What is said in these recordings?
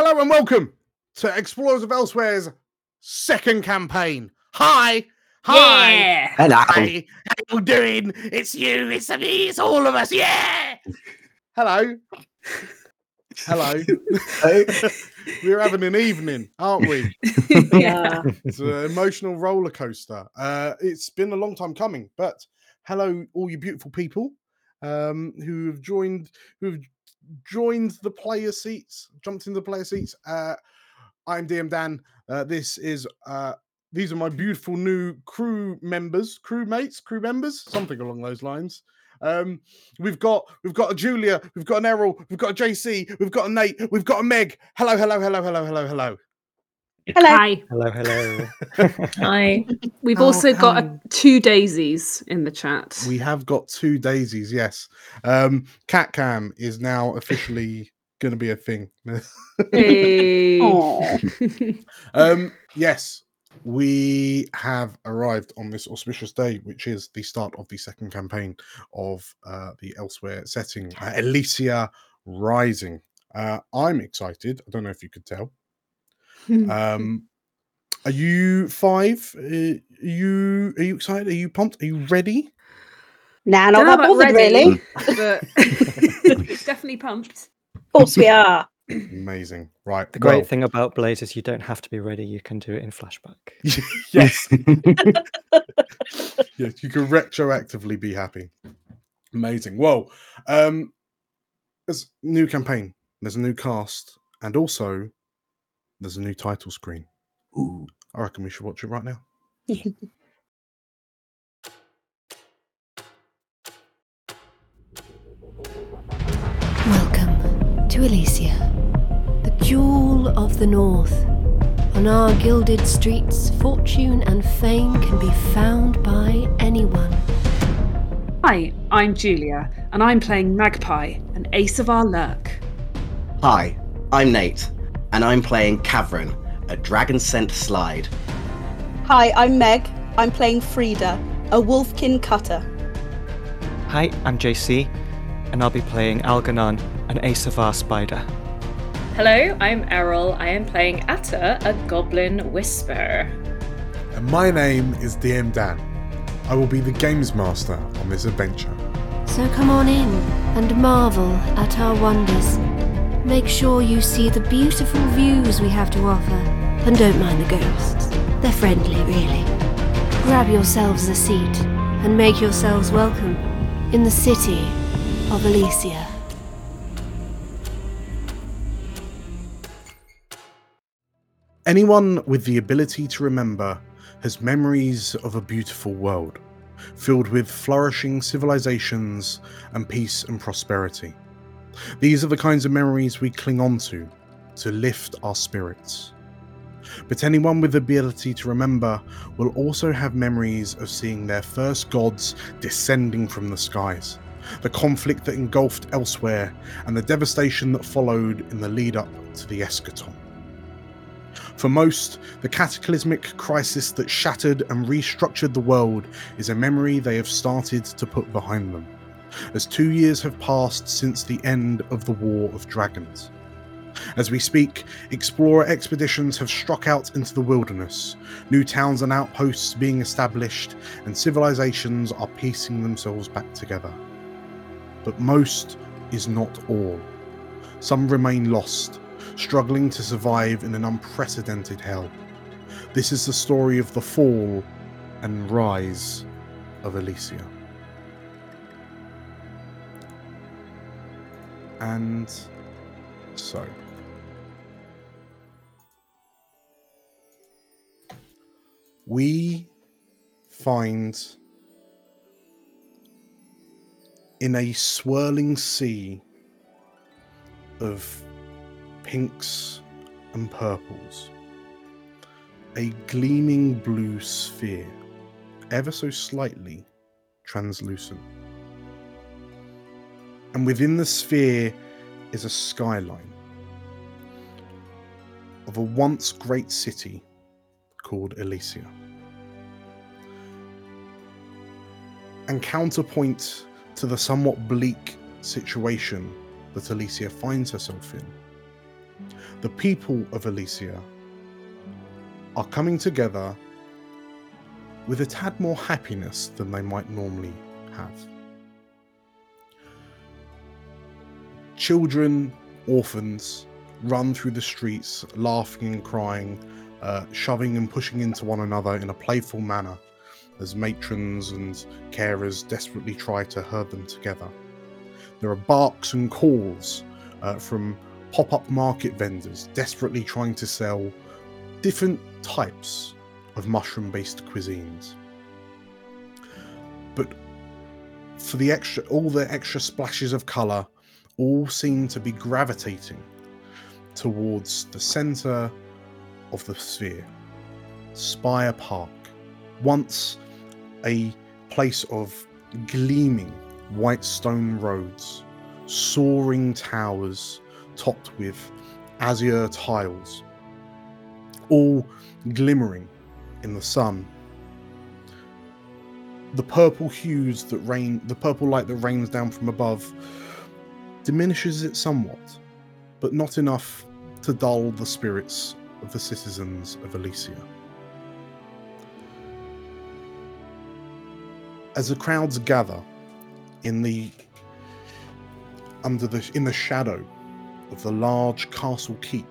Hello and welcome to Explorers of Elsewhere's second campaign. Hi. Hi. Yeah. Hello. Hi. How you doing? It's you. It's me. It's all of us. Yeah. Hello. Hello. We're having an evening, aren't we? Yeah. It's an emotional roller coaster. Uh, it's been a long time coming, but hello, all you beautiful people um, who have joined, who have joined the player seats, jumped into the player seats. Uh, I'm DM Dan. Uh, this is uh, these are my beautiful new crew members, crew mates, crew members, something along those lines. Um, we've got we've got a Julia, we've got an Errol, we've got a JC, we've got a Nate, we've got a Meg. Hello, hello, hello, hello, hello, hello. Hello. Hi. Hello, hello. Hi. We've How- also got how- a, two daisies in the chat. We have got two daisies, yes. Um, Cat Cam is now officially going to be a thing. Hey. Um, yes, we have arrived on this auspicious day, which is the start of the second campaign of uh, the Elsewhere setting, uh, Elysia Rising. Uh, I'm excited. I don't know if you could tell. Um, are you five? Uh, are you are you excited? Are you pumped? Are you ready? Nah, Don't not that bothered, ready. really. but definitely pumped. Of course we are. Amazing, right? The great well, thing about Blades is you don't have to be ready, you can do it in flashback. yes, yes, you can retroactively be happy. Amazing. Well, um, there's a new campaign, there's a new cast, and also there's a new title screen. I reckon we should watch it right now. Welcome to Elysia, the jewel of the north. On our gilded streets, fortune and fame can be found by anyone. Hi, I'm Julia, and I'm playing Magpie, an Asavar lurk. Hi, I'm Nate, and I'm playing Cavern, a dragon scent slide. Hi, I'm Meg. I'm playing Frida, a wolfkin cutter. Hi, I'm JC, and I'll be playing Algernon, an Asavar spider. Hello, I'm Errol. I am playing Atta, a goblin whisperer. And my name is DM Dan. I will be the games master on this adventure. So come on in and marvel at our wonders. Make sure you see the beautiful views we have to offer. And don't mind the ghosts. They're friendly, really. Grab yourselves a seat and make yourselves welcome in the city of Elysia. Anyone with the ability to remember has memories of a beautiful world, filled with flourishing civilizations and peace and prosperity. These are the kinds of memories we cling on to, to lift our spirits. But anyone with the ability to remember will also have memories of seeing their first gods descending from the skies, the conflict that engulfed elsewhere, and the devastation that followed in the lead up to the eschaton. For most, the cataclysmic crisis that shattered and restructured the world is a memory they have started to put behind them, as two years have passed since the end of the War of Dragons. As we speak, explorer expeditions have struck out into the wilderness, new towns and outposts being established, and civilizations are piecing themselves back together. But most is not all. Some remain lost, struggling to survive in an unprecedented hell. This is the story of the fall and rise of Elysia. And so. We find in a swirling sea of pinks and purples, a gleaming blue sphere, ever so slightly translucent. And within the sphere is a skyline of a once great city called Elysia. And counterpoint to the somewhat bleak situation that Elysia finds herself in the people of Elysia are coming together with a tad more happiness than they might normally have. Children, orphans, run through the streets, laughing and crying, uh, shoving and pushing into one another in a playful manner as matrons and carers desperately try to herd them together. There are barks and calls uh, from pop up market vendors desperately trying to sell different types of mushroom based cuisines. But for the extra, all the extra splashes of colour all seem to be gravitating towards the centre of the sphere, Spire Park, once a place of gleaming white stone roads, soaring towers topped with azure tiles, all glimmering in the sun. The purple hues that rain, the purple light that rains down from above, diminishes it somewhat, but not enough to dull the spirits of the citizens of Elysia. As the crowds gather in the under the in the shadow of the large castle keep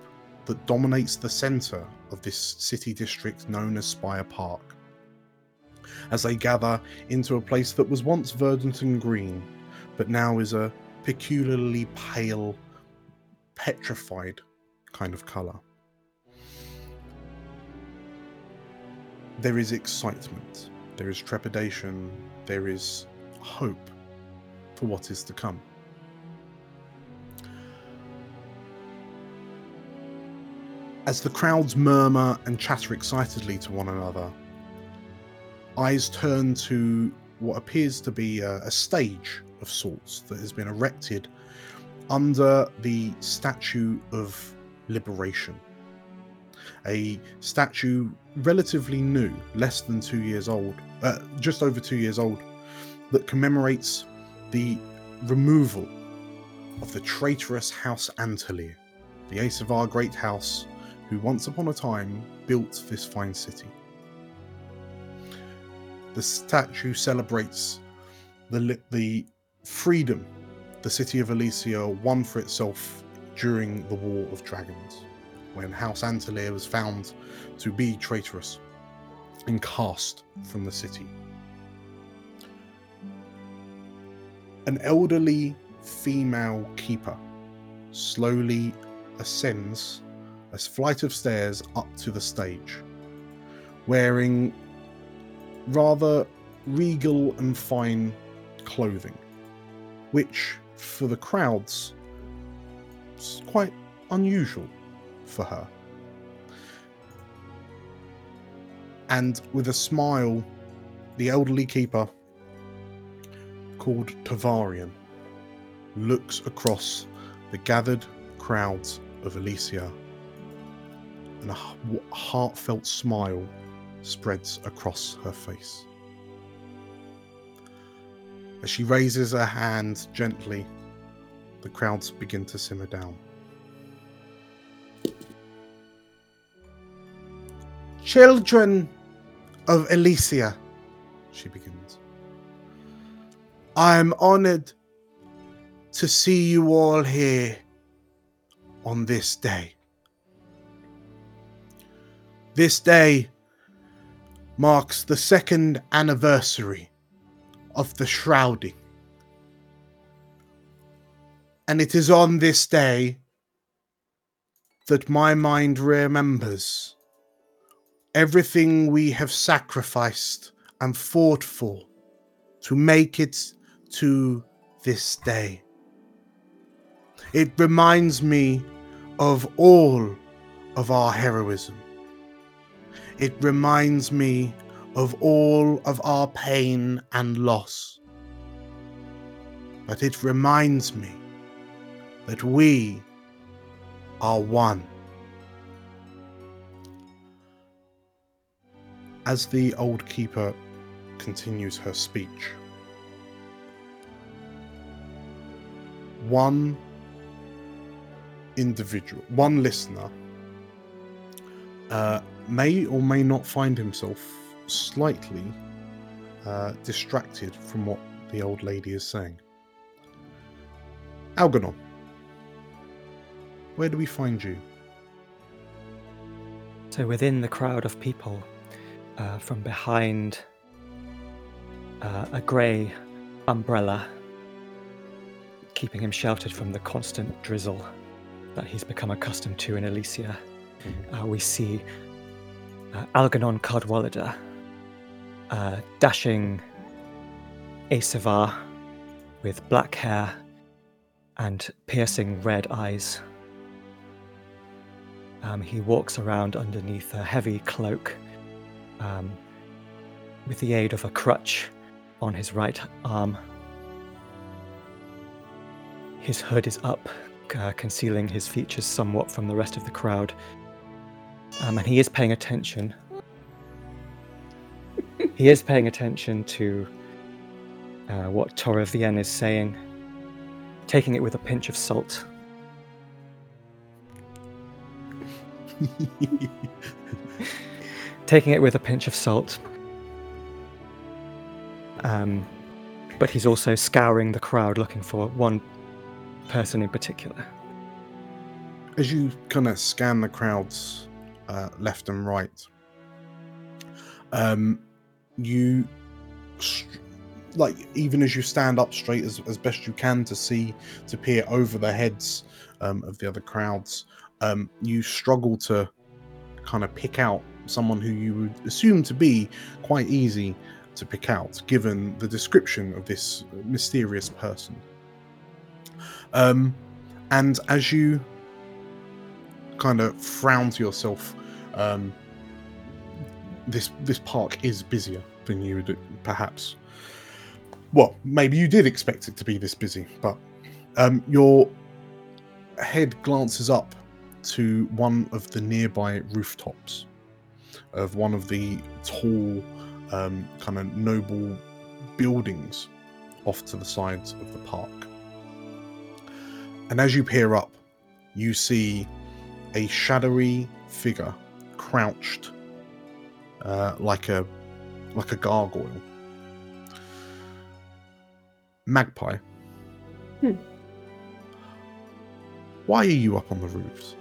that dominates the center of this city district known as Spire Park. As they gather into a place that was once verdant and green, but now is a peculiarly pale, petrified kind of color. There is excitement, there is trepidation, there is hope for what is to come. As the crowds murmur and chatter excitedly to one another, eyes turn to what appears to be a, a stage of sorts that has been erected under the Statue of Liberation. A statue relatively new, less than two years old, uh, just over two years old, that commemorates the removal of the traitorous House Antalir, the Asavar Great House, who once upon a time built this fine city. The statue celebrates the, the freedom the city of Elysia won for itself during the War of Dragons, when House Antalir was found to be traitorous and cast from the city. An elderly female keeper slowly ascends a flight of stairs up to the stage, wearing rather regal and fine clothing, which for the crowds is quite unusual for her. And with a smile, the elderly keeper, called Tavarian, looks across the gathered crowds of Elysia, and a heartfelt smile spreads across her face. As she raises her hand gently, the crowds begin to simmer down. Children of Elysia, she begins. I am honored to see you all here on this day. This day marks the second anniversary of the shrouding. And it is on this day that my mind remembers everything we have sacrificed and fought for to make it to this day. It reminds me of all of our heroism. It reminds me of all of our pain and loss. But it reminds me that we are one. As the old keeper continues her speech, one individual, one listener, uh, may or may not find himself slightly uh, distracted from what the old lady is saying. Algernon, where do we find you? So within the crowd of people, uh, from behind uh, a grey umbrella, keeping him sheltered from the constant drizzle that he's become accustomed to in Elysia, uh, we see uh, Algernon Cardwallada, uh, dashing Asavar with black hair and piercing red eyes. Um, he walks around underneath a heavy cloak um, with the aid of a crutch on his right arm. His hood is up, uh, concealing his features somewhat from the rest of the crowd. Um, and he is paying attention. he is paying attention to uh, what Tavarian is saying, taking it with a pinch of salt. taking it with a pinch of salt. Um, but he's also scouring the crowd looking for one person in particular. As you kind of scan the crowds uh, left and right, um, you like even as you stand up straight as, as best you can to see to peer over the heads um, of the other crowds, um, you struggle to kind of pick out someone who you would assume to be quite easy to pick out, given the description of this mysterious person. Um, and as you kind of frown to yourself, um, this this park is busier than you would perhaps. Well, maybe you did expect it to be this busy, but um, your head glances up to one of the nearby rooftops of one of the tall, um, kind of noble buildings off to the sides of the park. And as you peer up, you see a shadowy figure crouched uh, like a like a gargoyle. Magpie. Hmm. Why are you up on the roofs?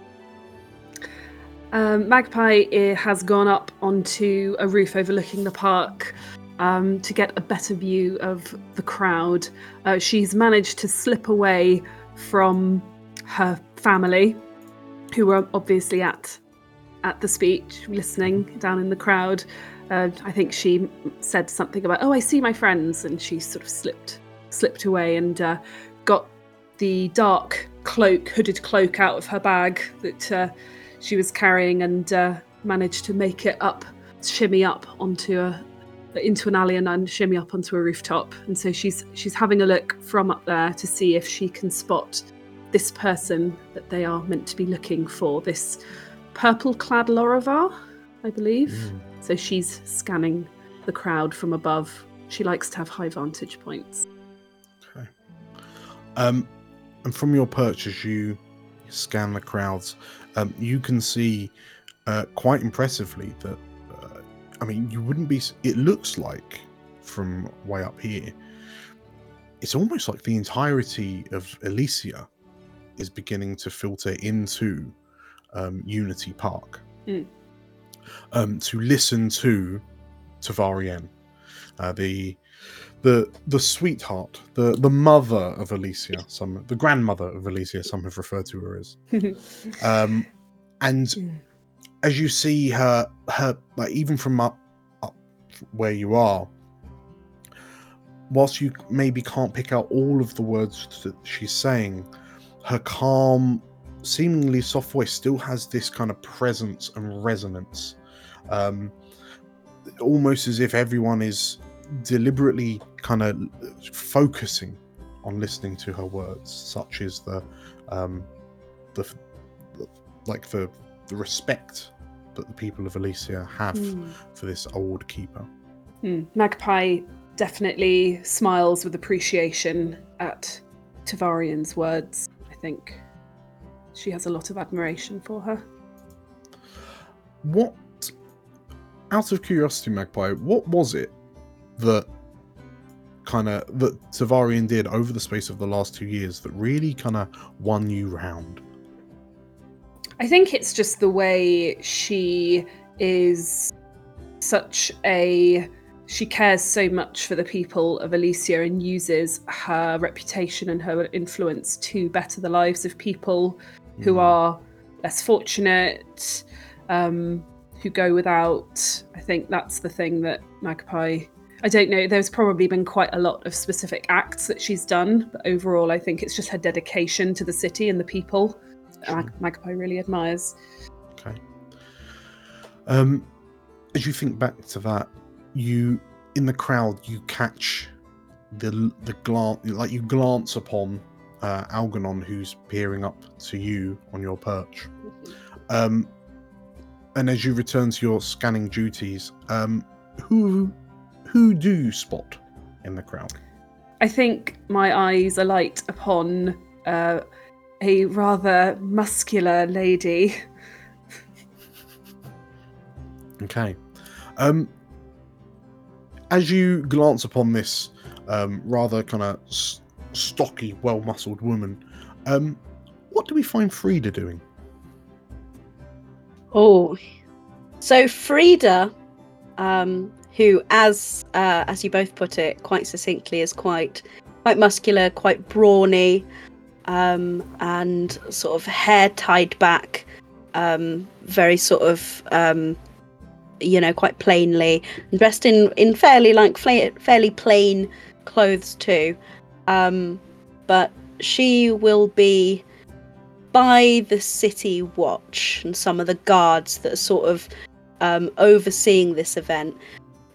Um, Magpie eh, has gone up onto a roof overlooking the park um, to get a better view of the crowd. Uh, she's managed to slip away from her family, who were obviously at at the speech, listening down in the crowd. Uh, I think she said something about, "Oh, I see my friends," and she sort of slipped slipped away and uh, got the dark cloak, hooded cloak, out of her bag that uh, she was carrying, and uh, managed to make it up, shimmy up onto a into an alley and then shimmy up onto a rooftop. And so she's she's having a look from up there to see if she can spot this person that they are meant to be looking for. This purple-clad Lorivar, I believe. So she's scanning the crowd from above. She likes to have high vantage points. Okay. Um, and from your perch, as you scan the crowds, um, you can see uh, quite impressively that. Uh, I mean, you wouldn't be. It looks like from way up here, it's almost like the entirety of Elysia is beginning to filter into um, Unity Park Mm. um, to listen to Tavarian, uh, the the the sweetheart, the the mother of Elysia, some the grandmother of Elysia, some have referred to her as. Um, and Mm. as you see her, her like even from up up where you are, whilst you maybe can't pick out all of the words that she's saying, her calm, seemingly soft voice still has this kind of presence and resonance, um, almost as if everyone is deliberately kind of focusing on listening to her words, such as the um, the, the like the the respect that the people of Elysia have Hmm. for this old keeper. Hmm. Magpie definitely smiles with appreciation at Tavarian's words, I think. She has a lot of admiration for her. What, out of curiosity, Magpie, what was it that kind of that Tavarian did over the space of the last two years that really kind of won you round? I think it's just the way she is such a she cares so much for the people of Elysia and uses her reputation and her influence to better the lives of people who Mm. are less fortunate, um, who go without. I think that's the thing that Magpie. I don't know. There's probably been quite a lot of specific acts that she's done, but overall, I think it's just her dedication to the city and the people. that Mag- Magpie really admires. Okay. Um, as you think back to that, you in the crowd you catch the the glance like you glance upon uh, Algernon who's peering up to you on your perch. Um, and as you return to your scanning duties, um, who who do you spot in the crowd? I think my eyes alight upon uh, a rather muscular lady. Okay. Um, as you glance upon this um, rather kind of s- stocky, well muscled woman, um, what do we find Frida doing? Oh, so Frida, um, who, as uh, as you both put it quite succinctly, is quite quite muscular, quite brawny, um, and sort of hair tied back, um, very sort of um, you know quite plainly, and dressed in in fairly like fla- fairly plain clothes too, um, but she will be by the city watch and some of the guards that are sort of um, overseeing this event,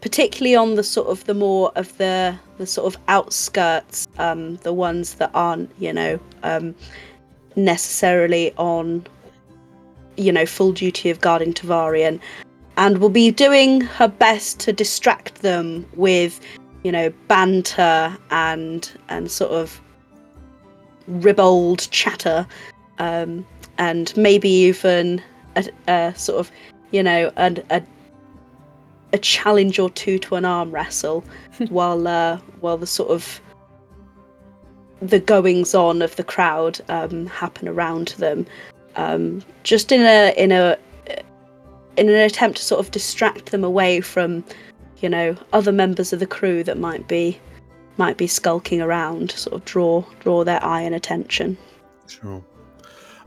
particularly on the sort of the more of the the sort of outskirts, um, the ones that aren't you know um, necessarily on you know full duty of guarding Tavarian, and will be doing her best to distract them with you know banter and and sort of ribald chatter um, and maybe even a, a sort of, you know, a, a a challenge or two to an arm wrestle, while uh, while the sort of the goings on of the crowd um, happen around them, um, just in a in a in an attempt to sort of distract them away from, you know, other members of the crew that might be might be skulking around, sort of draw draw their eye and attention. Sure.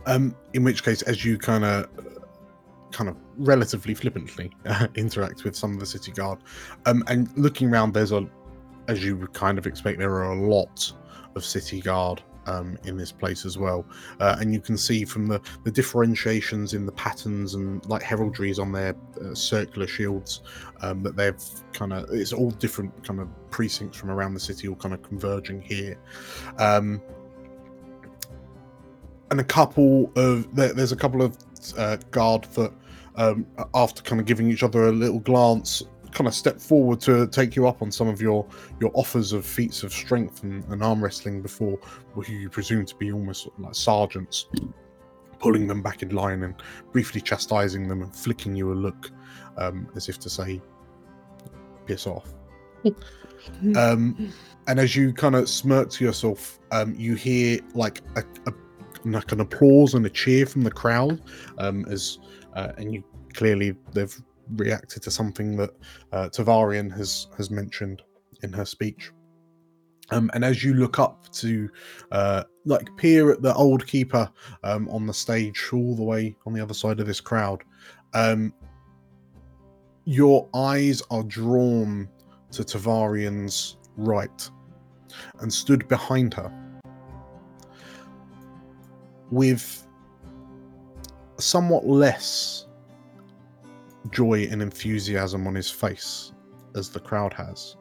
Um, in which case, as you kind of, kind of relatively flippantly uh, interact with some of the city guard, um, and looking around, there's a, as you would kind of expect, there are a lot of city guard um, in this place as well, uh, and you can see from the the differentiations in the patterns and like heraldries on their uh, circular shields um, that they've kind of it's all different kind of precincts from around the city all kind of converging here. Um, and a couple of there, there's a couple of uh, guard that um, after kind of giving each other a little glance kind of step forward to take you up on some of your your offers of feats of strength and, and arm wrestling before who you presume to be almost sort of like sergeants pulling them back in line and briefly chastising them and flicking you a look um, as if to say piss off. Um, and as you kind of smirk to yourself, um, you hear like a, a like an applause and a cheer from the crowd, um, as uh, and you clearly they've reacted to something that uh, Tavarian has has mentioned in her speech. Um, and as you look up to uh, like peer at the old keeper um, on the stage, all the way on the other side of this crowd, um, your eyes are drawn to Tavarian's right and stood behind her with somewhat less joy and enthusiasm on his face as the crowd has.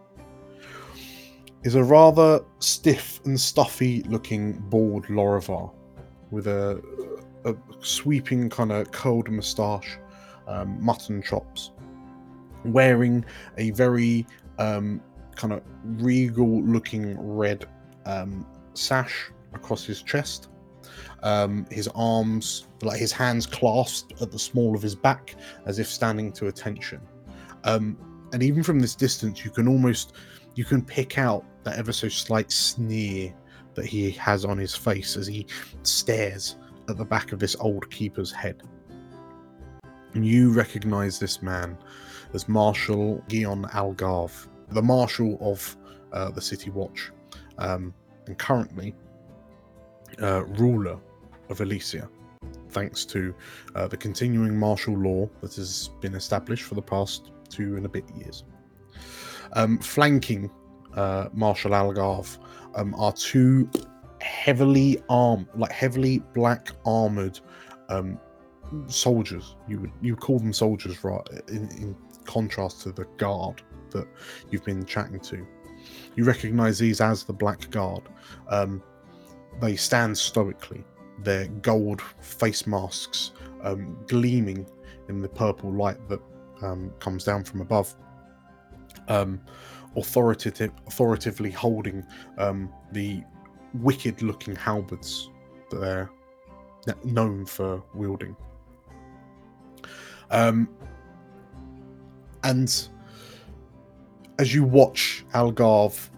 Is a rather stiff and stuffy looking bald Lorivar with a, a sweeping kind of curled moustache, um, mutton chops, wearing a very um, kind of regal looking red um, sash across his chest, um, his arms, like his hands clasped at the small of his back, as if standing to attention. Um, and even from this distance, you can almost you can pick out that ever so slight sneer that he has on his face as he stares at the back of this old keeper's head. And you recognize this man as Marshal Guion Algarve, the Marshal of uh, the City Watch, um, and currently uh, ruler of Elysia, thanks to uh, the continuing martial law that has been established for the past two and a bit years. Um, flanking uh, Marshal Algarve um, are two heavily armed, like heavily black armored um, soldiers. You would you call them soldiers, right? In, in contrast to the guard that you've been chatting to. You recognize these as the Black Guard. Um, they stand stoically, their gold face masks um, gleaming in the purple light that um, comes down from above. Um, authoritative, authoritatively holding um, the wicked looking halberds that they're known for wielding. Um, and as you watch Algarve,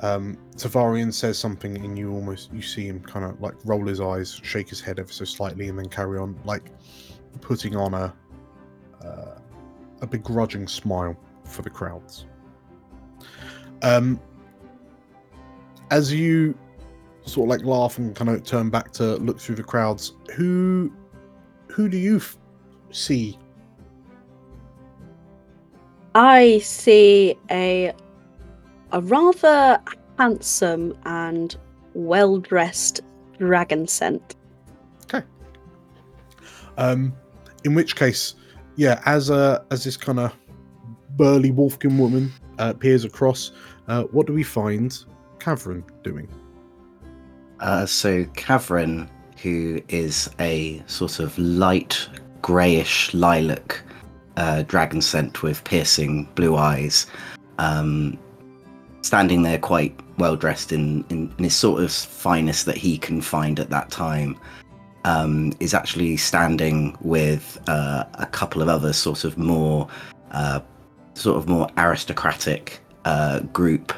um, Tavarian says something, and you almost you see him kind of like roll his eyes, shake his head ever so slightly, and then carry on, like putting on a uh, a begrudging smile for the crowds. Um, as you sort of like laugh and kind of turn back to look through the crowds, who who do you f- see I see a a rather handsome and well dressed dragon scent. Um, in which case, yeah, as a as this kind of burly wolfkin woman uh, peers across, uh, what do we find Cavern doing? Uh, so Cavern, who is a sort of light greyish lilac uh, dragon scent with piercing blue eyes, um, standing there quite well dressed in, in, in his sort of finest that he can find at that time, um, is actually standing with uh, a couple of other sort of more uh, sort of more aristocratic uh, group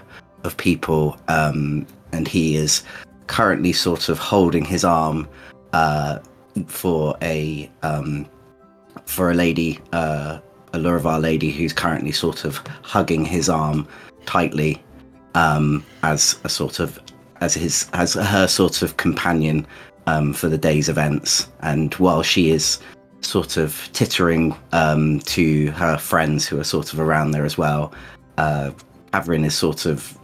of people, um, and he is currently sort of holding his arm uh, for a um, for a lady, uh, a Luravar lady who's currently sort of hugging his arm tightly um, as a sort of as his as her sort of companion um, for the day's events. And while she is sort of tittering um, to her friends who are sort of around there as well, uh, Cavern is sort of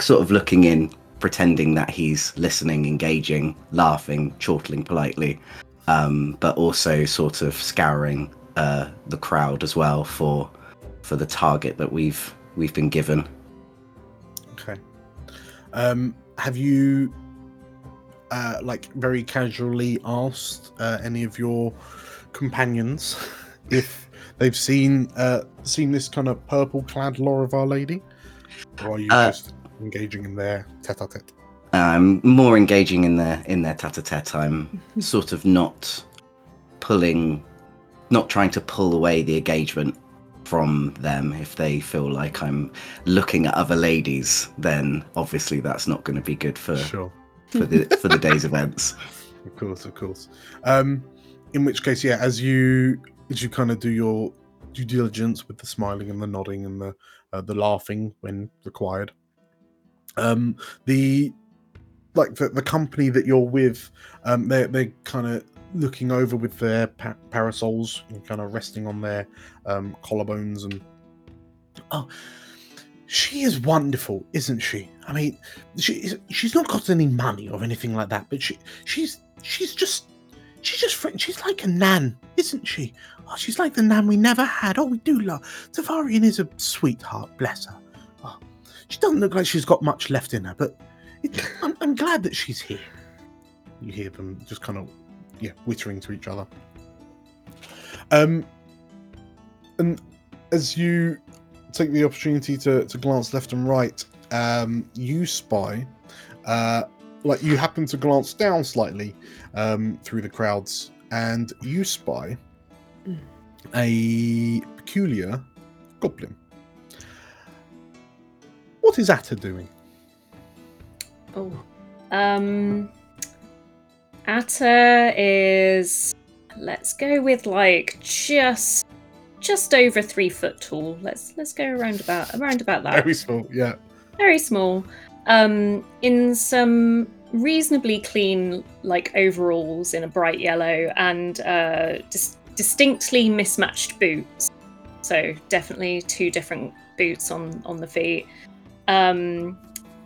sort of looking in, pretending that he's listening, engaging, laughing, chortling politely, um, but also sort of scouring uh, the crowd as well for for the target that we've we've been given. Um, have you, uh, like, very casually asked uh, any of your companions if they've seen uh, seen this kind of purple-clad Lorivar lady, or are you Uh, just engaging in their tete-a-tete? I'm more engaging in their in their tete-a-tete. I'm sort of not pulling, not trying to pull away the engagement from them. If they feel like I'm looking at other ladies, then obviously that's not going to be good for Sure. for the for the day's events. Of course, of course. Um, in which case, yeah, as you as you kind of do your due diligence with the smiling and the nodding and the uh, the laughing when required, um, the like the, the company that you're with, um, they're they're kind of looking over with their pa- parasols and kind of resting on their um, collarbones and oh. She is wonderful, isn't she? I mean, she she's not got any money or anything like that, but she she's she's just she's just she's like a nan, isn't she? Oh, she's like the nan we never had. Oh, we do love Tavarian is a sweetheart, bless her. Oh, she doesn't look like she's got much left in her, but it, I'm, I'm glad that she's here. You hear them just kind of yeah whittering to each other. Um, and as you take the opportunity to to glance left and right, um, you spy uh, like you happen to glance down slightly um, through the crowds, and you spy a peculiar goblin. What is Atta doing? Oh. Um Atta is let's go with like just just over three foot tall. Let's let's go around about around about that. Very small. Yeah. Very small. Um in some reasonably clean like overalls in a bright yellow and uh dis- distinctly mismatched boots. So definitely two different boots on on the feet. Um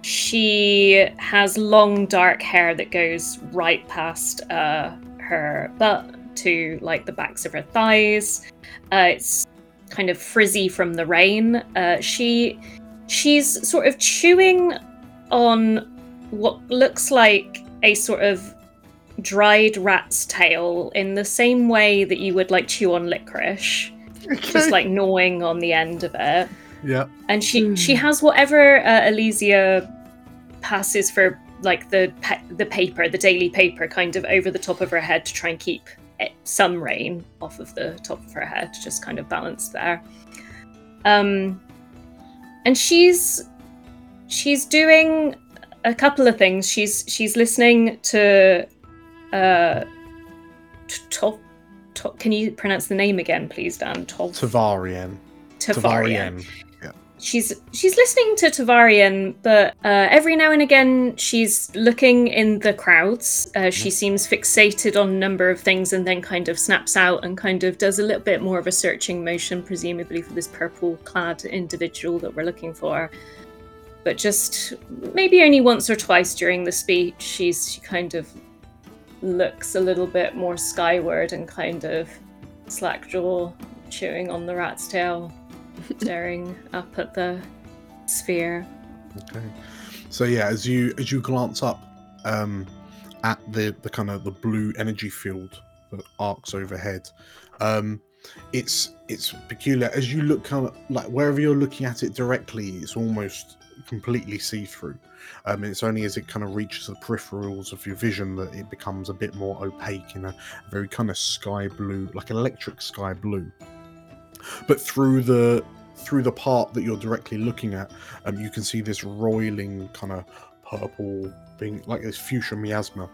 she has long dark hair that goes right past uh, her butt to like the backs of her thighs. Uh, it's kind of frizzy from the rain. Uh, she she's sort of chewing on what looks like a sort of dried rat's tail in the same way that you would like chew on licorice, just like gnawing on the end of it Yeah. and she Hmm. she has whatever uh, Elysia passes for like the pa- the paper, the daily paper, kind of over the top of her head to try and keep it, some rain off of the top of her head, just kind of balanced there. Um, and she's she's doing a couple of things. She's she's listening to uh, t- Tov. Tov- Can you pronounce the name again, please, Dan? Tov. Tavarian. Tavarian she's she's listening to Tavarian, but uh, every now and again she's looking in the crowds. Uh, she seems fixated on a number of things, and then kind of snaps out and kind of does a little bit more of a searching motion, presumably for this purple-clad individual that we're looking for. But just maybe only once or twice during the speech, she's she kind of looks a little bit more skyward and kind of slack jaw, chewing on the rat's tail staring up at the sphere. Okay. So yeah, as you as you glance up um, at the the kind of the blue energy field that arcs overhead, um, it's it's peculiar. As you look kind of like wherever you're looking at it directly, it's almost completely see through. Um, it's only as it kind of reaches the peripherals of your vision that it becomes a bit more opaque in a very kind of sky blue, like electric sky blue. But through the through the part that you're directly looking at, um, you can see this roiling kind of purple thing, like this fuchsia miasma.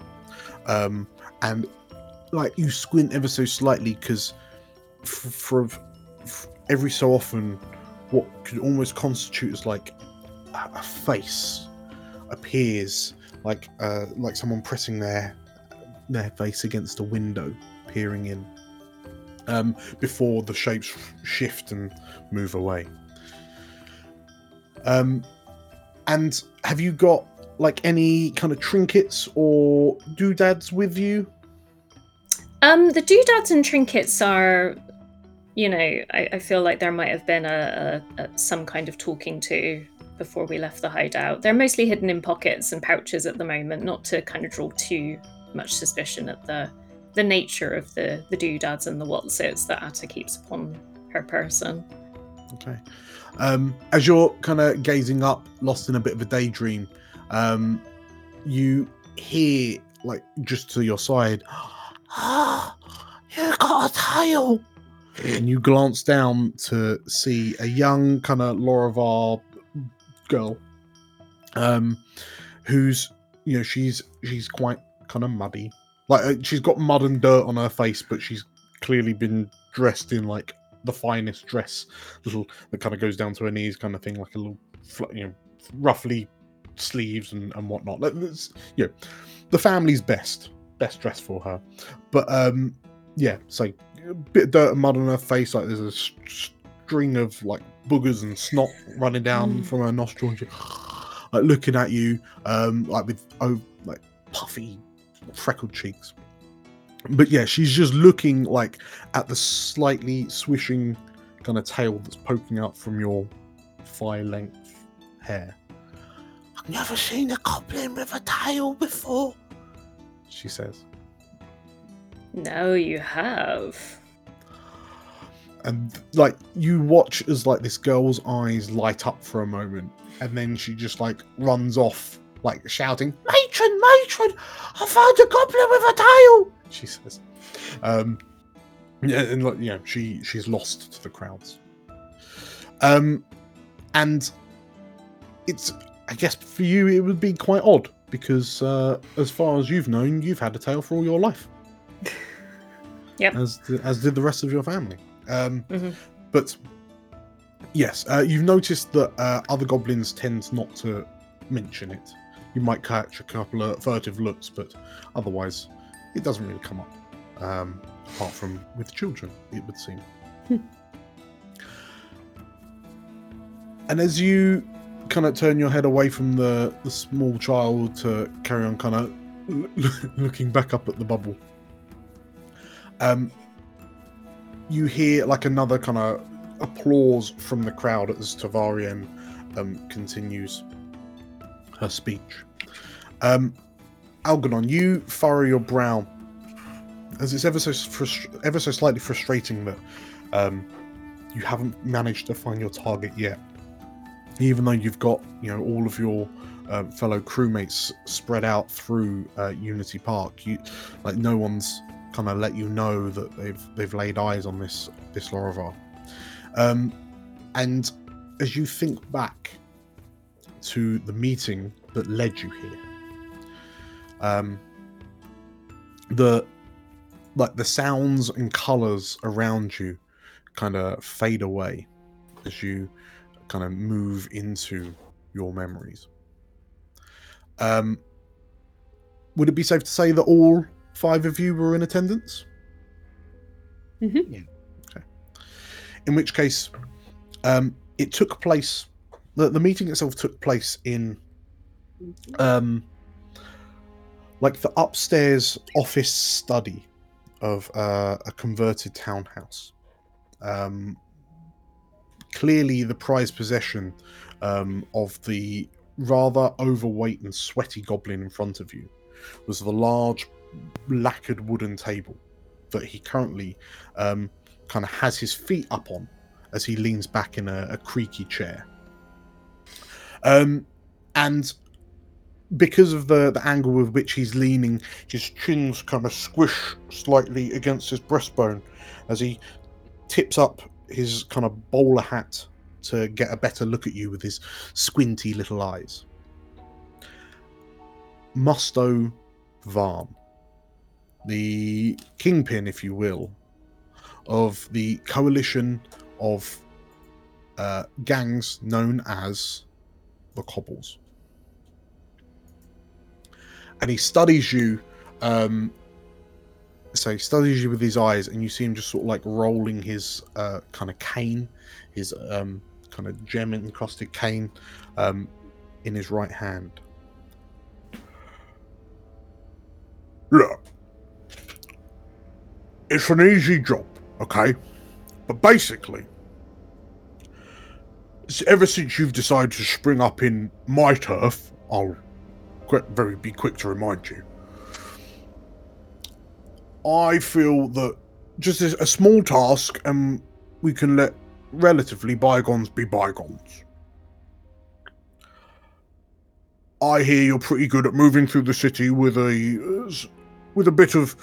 Um, and like you squint ever so slightly because for every so often, what could almost constitute as like a, a face appears, like uh, like someone pressing their their face against a window, peering in. Um, before the shapes shift and move away. Um, and have you got like any kind of trinkets or doodads with you? Um, the doodads and trinkets are, you know, I, I feel like there might have been a, a, a some kind of talking to before we left the hideout. They're mostly hidden in pockets and pouches at the moment, not to kind of draw too much suspicion at the the nature of the the doodads and the whatsits that Atta keeps upon her person. Okay. Um, as you're kind of gazing up, lost in a bit of a daydream, um, you hear like just to your side, ah, you got a tail. And you glance down to see a young kind of Lorivar girl, um, who's you know she's she's quite kind of muddy, like uh, she's got mud and dirt on her face, but she's clearly been dressed in like the finest dress, little that kind of goes down to her knees, kind of thing, like a little, you know, roughly sleeves and, and whatnot. Like, it's, you know, the family's best, best dress for her. But um, yeah, so a bit of dirt and mud on her face, like there's a string of like boogers and snot running down Mm. from her nostril, and she, like looking at you, um, like with oh, like puffy, freckled cheeks but yeah, she's just looking like at the slightly swishing kind of tail that's poking out from your thigh length hair. I've never seen a goblin with a tail before, she says. No, you have. And like you watch as like this girl's eyes light up for a moment, and then she just like runs off like shouting, "Matron, matron! I found a goblin with a tail!" She says. Um, yeah, and like, you know, she she's lost to the crowds. Um, and it's I guess for you it would be quite odd because uh, as far as you've known, you've had a tail for all your life. Yep. As as did the rest of your family. Um, Mhm. But yes, uh, you've noticed that uh, other goblins tend not to mention it. You might catch a couple of furtive looks, but otherwise, it doesn't really come up. Um, apart from with children, it would seem. and as you kind of turn your head away from the, the small child to carry on kind of looking back up at the bubble, um, you hear like another kind of applause from the crowd as Tavarian um, continues her speech. Um, Algernon, you furrow your brow as it's ever so ever so slightly frustrating that um, you haven't managed to find your target yet, even though you've got you know all of your um, fellow crewmates spread out through uh, Unity Park. You like no one's kind of let you know that they've they've laid eyes on this this Lorivar. Um, and as you think back to the meeting that led you here, um, the like the sounds and colors around you kind of fade away as you kind of move into your memories. Um, would it be safe to say that all five of you were in attendance? Mhm. Yeah. Okay. In which case, um, it took place. The, the meeting itself took place in, um, like the upstairs office study of uh, a converted townhouse. Um, clearly, the prized possession um, of the rather overweight and sweaty goblin in front of you was the large lacquered wooden table that he currently um, kind of has his feet up on as he leans back in a, a creaky chair. Um, and because of the, the angle with which he's leaning, his chin's kind of squish slightly against his breastbone as he tips up his kind of bowler hat to get a better look at you with his squinty little eyes. Musto Varn, the kingpin, if you will, of the coalition of uh, gangs known as the Cobbles. And he studies you, um, so he studies you with his eyes, and you see him just sort of like rolling his uh, kind of cane, his um, kind of gem encrusted cane, um, in his right hand. Look, it's an easy job, okay? But basically, ever since you've decided to spring up in my turf, I'll qu- very be quick to remind you. I feel that just a small task, and we can let relatively bygones be bygones. I hear you're pretty good at moving through the city with a with a bit of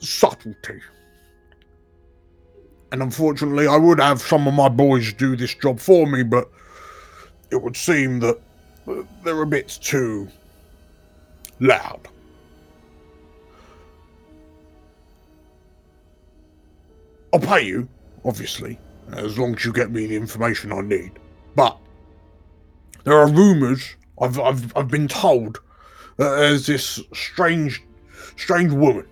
subtlety. And unfortunately, I would have some of my boys do this job for me, but it would seem that they're a bit too loud. I'll pay you, obviously, as long as you get me the information I need. But there are rumours. I've I've I've been told that there's this strange, strange woman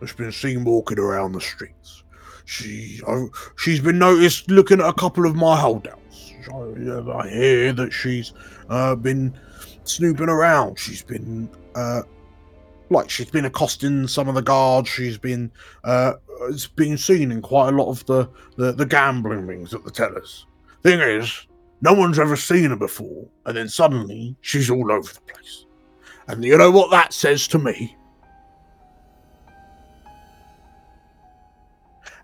that's been seen walking around the streets. She I, she's been noticed looking at a couple of my holdouts. I, I hear that she's uh, been snooping around. She's been uh, like she's been accosting some of the guards. She's been uh, it's been seen in quite a lot of the, the, the gambling rings at the tellers. Thing is, no one's ever seen her before, and then suddenly she's all over the place. And you know what that says to me?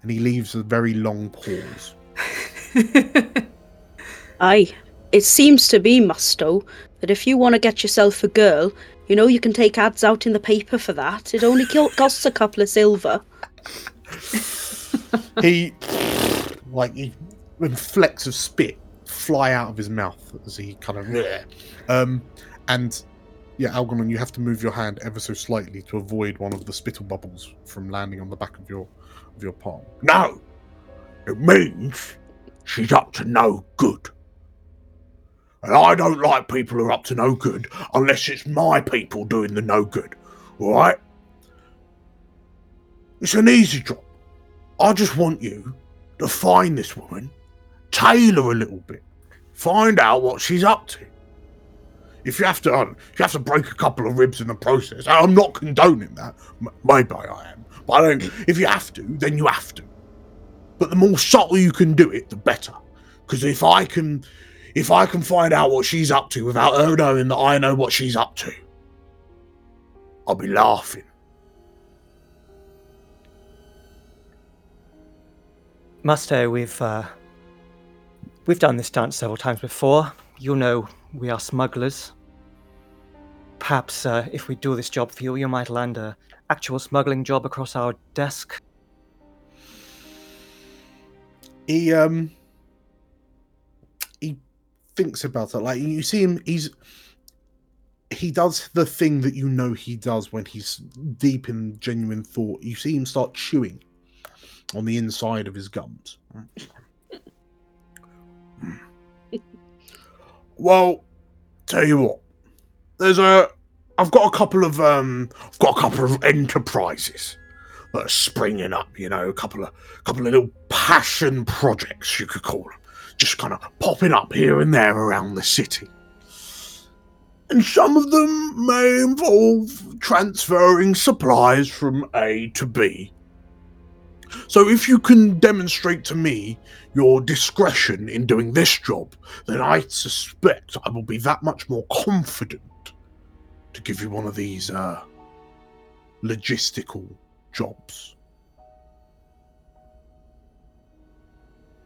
And he leaves a very long pause. Aye. It seems to be, Musto, that if you want to get yourself a girl, you know you can take ads out in the paper for that. It only costs a couple of silver. he like he when flecks of spit fly out of his mouth as he kind of um and yeah algernon you have to move your hand ever so slightly to avoid one of the spittle bubbles from landing on the back of your of your palm No, it means she's up to no good. And I don't like people who are up to no good unless it's my people doing the no good. Alright? It's an easy job. I just want you to find this woman, tailor a little bit, find out what she's up to. If you have to, um, if you have to break a couple of ribs in the process, I'm not condoning that. Maybe I am, but I don't. If you have to, then you have to. But the more subtle you can do it, the better. Because if I can, if I can find out what she's up to without her knowing that I know what she's up to, I'll be laughing. Musto, we've uh, we've done this dance several times before. You'll know we are smugglers. Perhaps uh, if we do this job for you, you might land a actual smuggling job across our desk. he um he thinks about it like you see him he's he does the thing that you know he does when he's deep in genuine thought you see him start chewing on the inside of his gums Well, tell you what, there's a. I've got a couple of um. I've got a couple of enterprises that are springing up. You know, a couple of couple of little passion projects you could call them, just kind of popping up here and there around the city. And some of them may involve transferring supplies from A to B. So if you can demonstrate to me your discretion in doing this job, then I suspect I will be that much more confident to give you one of these uh, logistical jobs.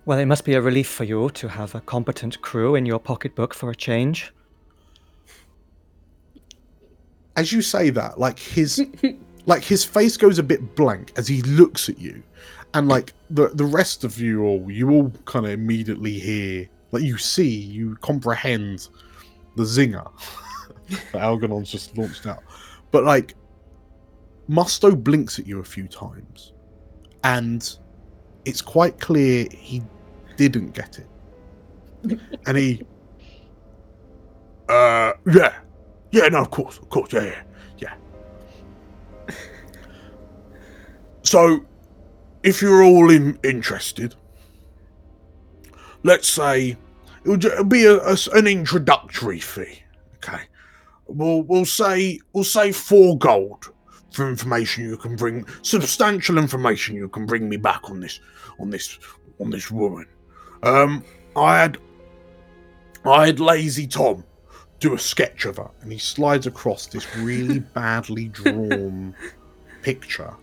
Well, it must be a relief for you to have a competent crew in your pocketbook for a change. as you say that like his like his face goes a bit blank as he looks at you and like the the rest of you all you all kind of immediately hear like you see you comprehend the zinger that algernon's just launched out but like musto blinks at you a few times and it's quite clear he didn't get it and he Uh, yeah, yeah, no, of course, of course, yeah, yeah, yeah. So, if you're all in, interested, let's say it'll, ju- it'll be a, a an introductory fee. Okay, we'll we'll say we'll say four gold for information you can bring, substantial information you can bring me back on this on this on this woman. Um, I had I had Lazy Tom do a sketch of her, and he slides across this really badly drawn picture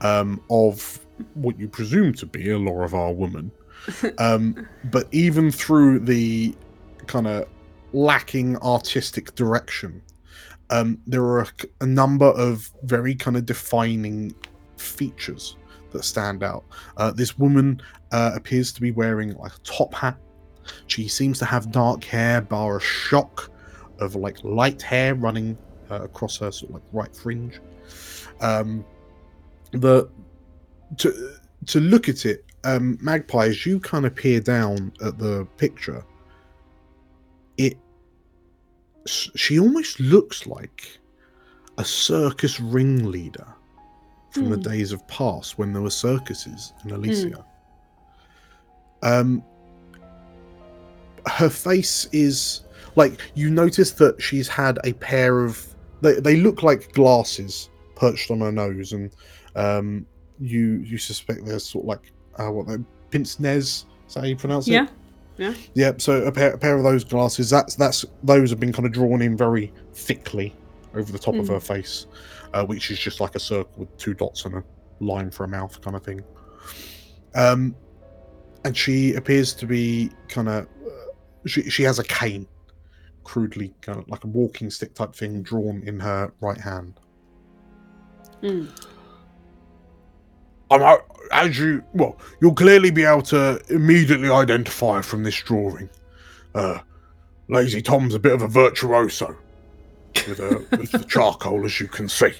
um, of what you presume to be a Lorivar woman. Um, but even through the kind of lacking artistic direction, um, there are a, a number of very kind of defining features that stand out. Uh, this woman uh, appears to be wearing like a top hat. She seems to have dark hair, bar a shock of like light hair running uh, across her sort of like right fringe. Um, the to to look at it, um, Magpie, as you kind of peer down at the picture, she almost looks like a circus ringleader from the Hmm. days of past when there were circuses in Elysia. Um, her face is like you notice that she's had a pair of they, they look like glasses perched on her nose and um you you suspect there's sort of like uh what they pince nez is that how you pronounce Yeah. it yeah so a pair, a pair of those glasses that's that's those have been kind of drawn in very thickly over the top of Hmm. her face uh, which is just like a circle with two dots and a line for a mouth kind of thing um and she appears to be kind of she, she has a cane crudely kind of like a walking stick type thing drawn in her right hand. Mm. I'm out, as you well, you'll clearly be able to immediately identify from this drawing. Uh, Lazy Tom's a bit of a virtuoso with, uh, with the charcoal, as you can see.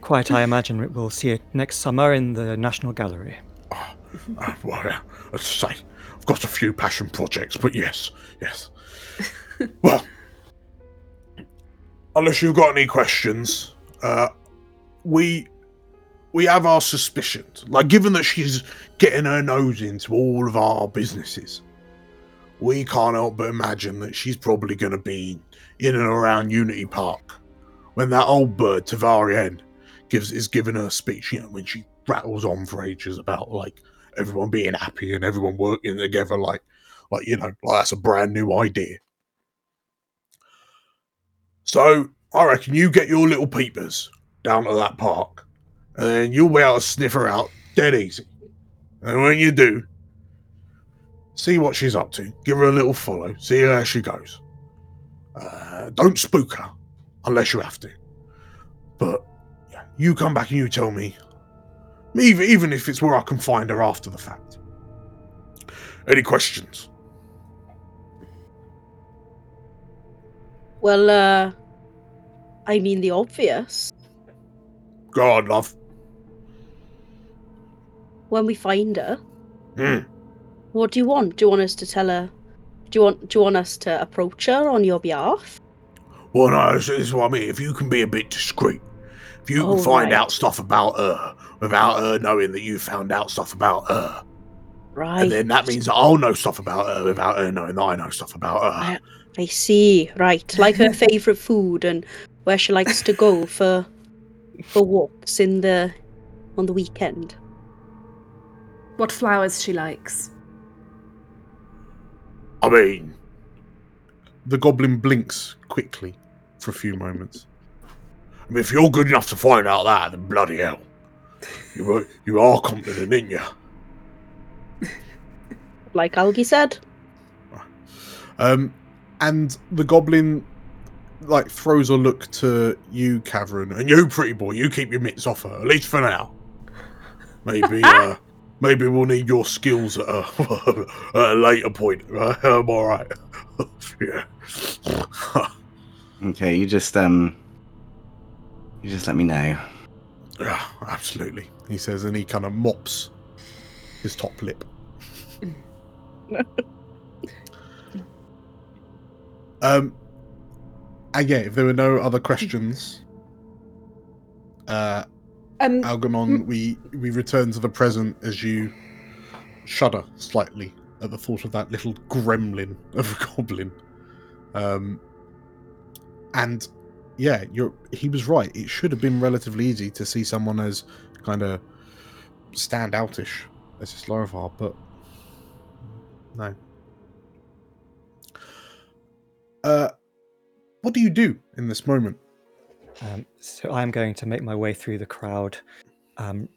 Quite, I imagine we'll see it next summer in the National Gallery. Uh, well, yeah, as I say, I've got a few passion projects, but yes, yes. well, unless you've got any questions, uh, we we have our suspicions. Like, given that she's getting her nose into all of our businesses, we can't help but imagine that she's probably going to be in and around Unity Park when that old bird Tavarian gives is giving her speech. You know, when she rattles on for ages about like everyone being happy and everyone working together, like like you know, like that's a brand new idea. So I reckon you get your little peepers down to that park, and you'll be able to sniff her out dead easy. And when you do, see what she's up to, give her a little follow, see how she goes. Uh, don't spook her unless you have to. But yeah, you come back and you tell me, even even if it's where I can find her after the fact. Any questions? Well, uh, I mean the obvious. God, love. When we find her, Hmm. what do you want? Do you want us to tell her? Do you want? Do you want us to approach her on your behalf? Well, no, this is what I mean. If you can be a bit discreet, if you can Oh, find right. out stuff about her without her knowing that you found out stuff about her, Right. and then that means that I'll know stuff about her without her knowing that I know stuff about her. I, I see. Right. Like her favorite food and where she likes to go for for walks in the on the weekend. What flowers she likes. I mean, The goblin blinks quickly for a few moments. I mean, if you're good enough to find out that, then bloody hell, you are, you are competent, ain't you? Like Algie said. Um, and the goblin like throws a look to you, Cavern, And you, pretty boy, you keep your mitts off her, at least for now. Maybe, uh, maybe we'll need your skills at a, at a later point. I'm all right. yeah. Okay, you just um, you just let me know. yeah, absolutely. He says, and he kind of mops his top lip. um, and yeah, if there were no other questions, uh, Um, Algernon, we we return to the present as you shudder slightly at the thought of that little gremlin of a goblin. Um, and yeah, you're he was right. It should have been relatively easy to see someone as kind of stand outish as this Laravar, but no. Uh, what do you do in this moment? Um, so I'm going to make my way through the crowd um,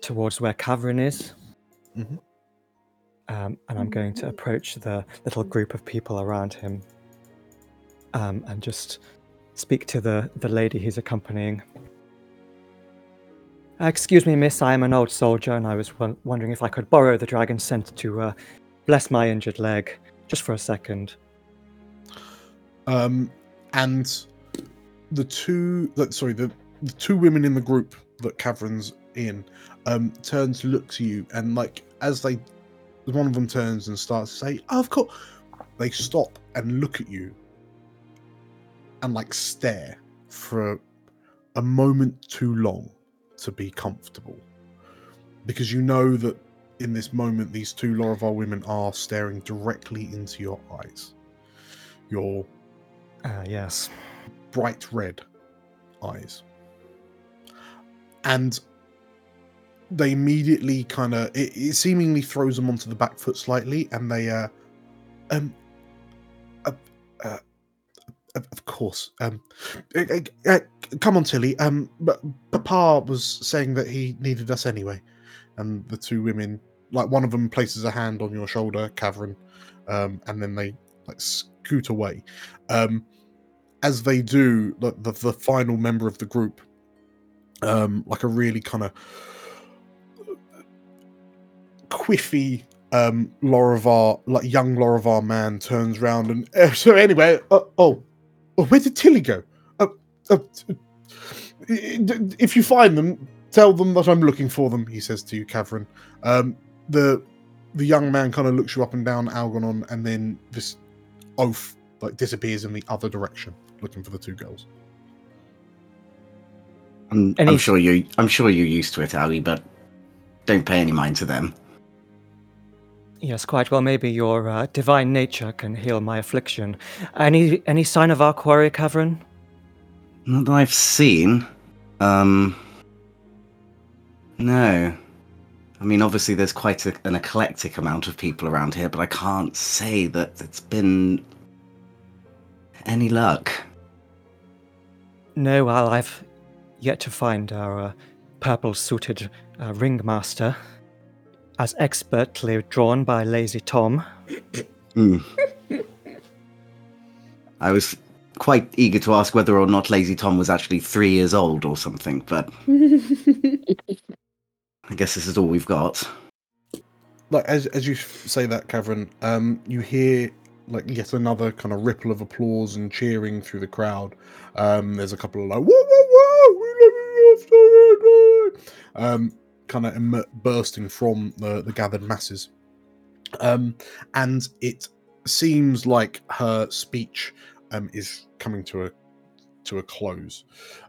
towards where Cavern is. Mhm. Um, and I'm going to approach the little group of people around him um, and just speak to the, the lady he's accompanying. "Uh, excuse me, miss, I am an old soldier and I was won- wondering if I could borrow the dragon scent to uh, bless my injured leg just for a second. Um, and the two, sorry, the, the two women in the group that Cavern's in, um, turn to look to you, and like as they, one of them turns and starts to say, oh, "Of course," they stop and look at you, and like stare for a moment too long to be comfortable, because you know that in this moment these two Laravar women are staring directly into your eyes. Your Uh, yes. Bright red eyes. And they immediately kind of it, it seemingly throws them onto the back foot slightly and they uh um uh, uh, of course um uh, uh, come on tilly um but papa was saying that he needed us anyway and the two women like one of them places a hand on your shoulder cavern um and then they like scoot away. Um, as they do, the, the the final member of the group, um, like a really kind of quiffy um Lorivar, like young Lorivar man turns round and uh, so anyway, uh, oh, oh, where did Tilly go? Uh, uh, if you find them, tell them that I'm looking for them. He says to you, Catherine. Um, the the young man kind of looks you up and down, Algernon, and then this oaf like disappears in the other direction, looking for the two girls. I'm, Any- I'm sure you. I'm sure you're used to it, Ali, but don't pay any mind to them. Yes, quite well. Maybe your uh, divine nature can heal my affliction. Any any sign of our quarry cavern? Not that I've seen. Um. No. I mean, obviously, there's quite a, an eclectic amount of people around here, but I can't say that it's been any luck. No, well, I've yet to find our uh, purple-suited uh, ringmaster, as expertly drawn by Lazy Tom. Hmm. I was quite eager to ask whether or not Lazy Tom was actually three years old or something, but I guess this is all we've got. like as as you say that, Catherine, um, you hear like yet another kind of ripple of applause and cheering through the crowd. Um, there's a couple of like whoa whoa whoa, we love you, um, kind of em- bursting from the the gathered masses. Um, and it seems like her speech um is coming to a to a close.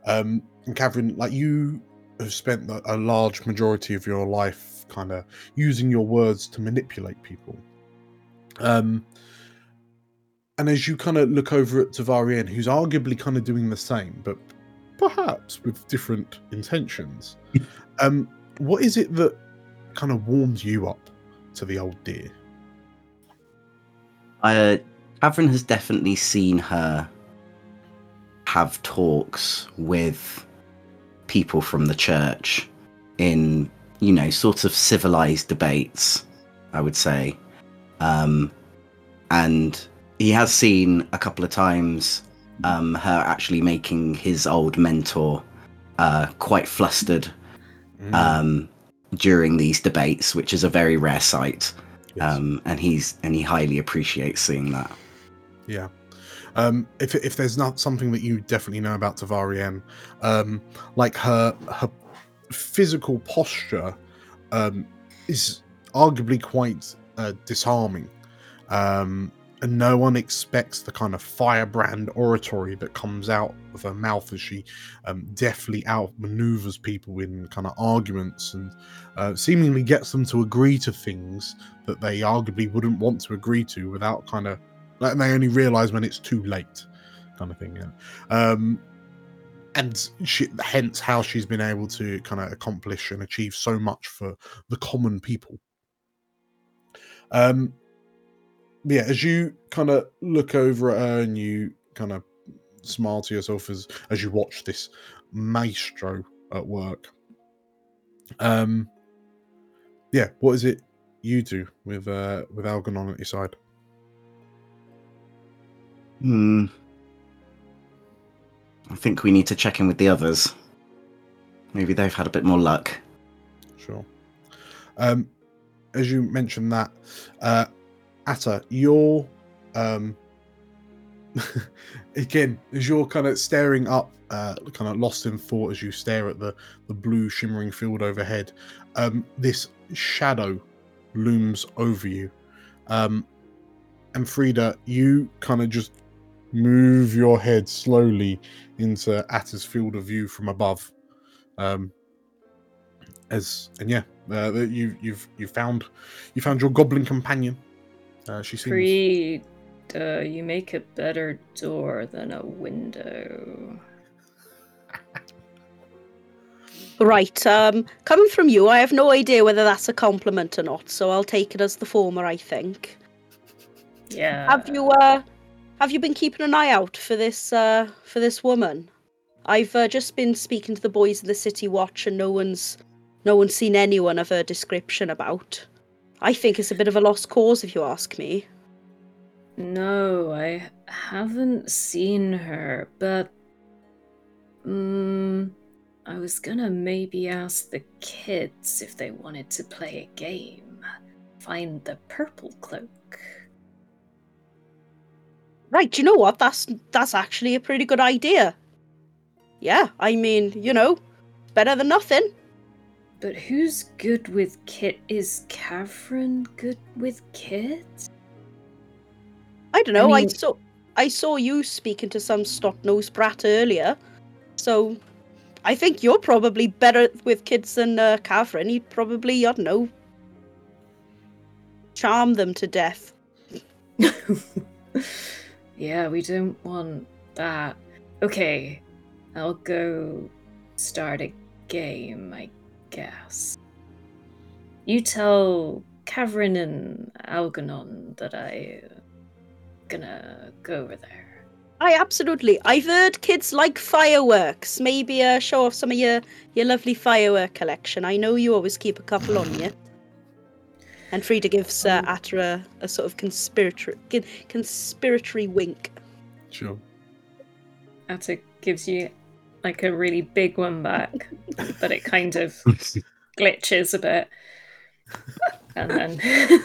Um, and Catherine, like you have spent a large majority of your life kind of using your words to manipulate people. Um, and as you kind of look over at Tavarian, who's arguably kind of doing the same, but perhaps with different intentions, um, what is it that kind of warms you up to the old dear? Uh, has definitely seen her have talks with people from the church in, you know, sort of civilized debates, I would say. Um, and he has seen a couple of times um, her actually making his old mentor uh, quite flustered Mm, um, during these debates, which is a very rare sight. yes. Um, and he's and he highly appreciates seeing that. Yeah. Um, if if there's not something that you definitely know about Tavarian, um, like her her physical posture um, is arguably quite uh, disarming, um, and no one expects the kind of firebrand oratory that comes out of her mouth as she um, deftly outmaneuvers people in kind of arguments and uh, seemingly gets them to agree to things that they arguably wouldn't want to agree to without kind of like, they only realize when it's too late, kind of thing. Yeah. Um, and she, hence how she's been able to kind of accomplish and achieve so much for the common people. Um, yeah, as you kind of look over at her and you kind of smile to yourself as as you watch this maestro at work. Um, yeah, what is it you do with uh with Algernon at your side? Hmm. I think we need to check in with the others. Maybe they've had a bit more luck. Sure. Um, as you mentioned that, uh, Atta, you're um, again as you're kind of staring up, uh, kind of lost in thought as you stare at the the blue shimmering field overhead. Um, this shadow looms over you, um, and Frida, you kind of just move your head slowly into Atta's field of view from above. Um, as and yeah, uh, you you've you found you found your goblin companion. Uh, she seems Creed, uh, you make a better door than a window. Right, um, coming from you, I have no idea whether that's a compliment or not, so I'll take it as the former, I think. Yeah. Have you, uh, have you been keeping an eye out for this, uh, for this woman? I've uh, just been speaking to the boys in the City Watch, and no one's, no one's seen anyone of her description about. I think it's a bit of a lost cause, if you ask me. No, I haven't seen her, but. Mm, I was gonna maybe ask the kids if they wanted to play a game. Find the purple cloak. Right, you know what? That's that's actually a pretty good idea. Yeah, I mean, you know, better than nothing. But who's good with kit? Is Cavern good with kids? I don't know. I, mean- saw I saw you speaking to some snot-nosed brat earlier, so I think you're probably better with kids than uh, Catherine. He'd probably, I don't know, charm them to death. yeah, we don't want that. Okay, I'll go start a game, I guess. You tell Cavern and Algernon that I uh, gonna go over there. I absolutely. I've heard kids like fireworks. Maybe uh, show off some of your your lovely firework collection. I know you always keep a couple on you. And Frida gives uh, Atta a, a sort of conspiratory conspiratory wink. Sure. Atta gives you like a really big one back, but it kind of glitches a bit. And then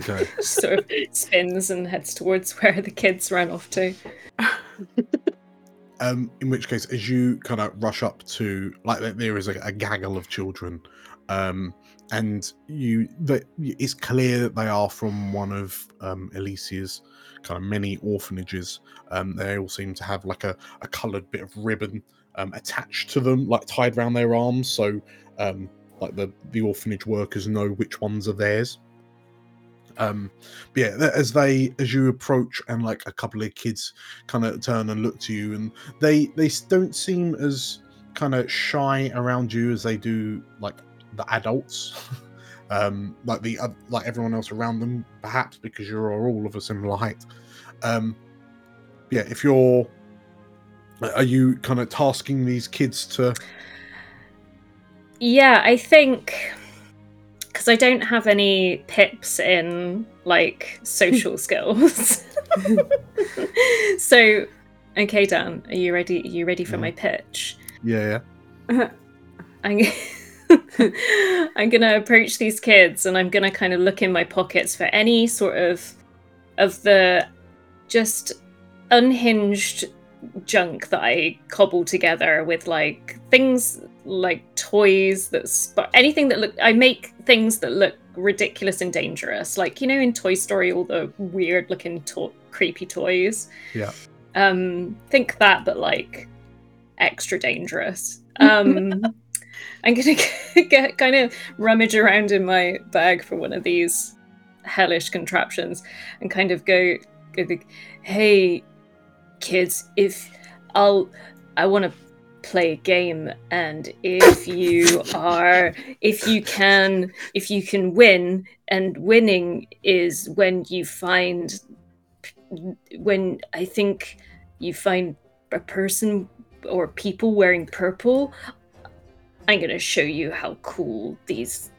Okay. sort of spins and heads towards where the kids ran off to. Um, in which case, as you kind of rush up to, like, there- there is a, a gaggle of children, um, and you, that it's clear that they are from one of um, Elysia's kind of many orphanages. Um, they all seem to have like a, a coloured bit of ribbon um, attached to them, like tied around their arms, so um, like the the orphanage workers know which ones are theirs. Um, but yeah, as they as you approach and like a couple of kids kind of turn and look to you, and they they don't seem as kind of shy around you as they do like the adults, um, like the oth- like everyone else around them, perhaps because you're all of a similar height. Um, yeah, if you're, are you kind of tasking these kids to? Yeah, I think because I don't have any pips in like social skills. so, okay, Dan, are you ready? Are you ready for my pitch? Yeah, yeah. I'm, I'm gonna approach these kids and I'm gonna kind of look in my pockets for any sort of of the just unhinged junk that I cobble together with like things like toys that sp- anything that look I make things that look ridiculous and dangerous. Like you know in Toy Story all the weird looking to- creepy toys? Yeah. um think that but like extra dangerous. Um I'm gonna get kind of rummage around in my bag for one of these hellish contraptions and kind of go, go think, hey kids, if I'll I want to play a game and if you are if you can if you can win and winning is when you find when I think you find a person or people wearing purple I'm going to show you how cool these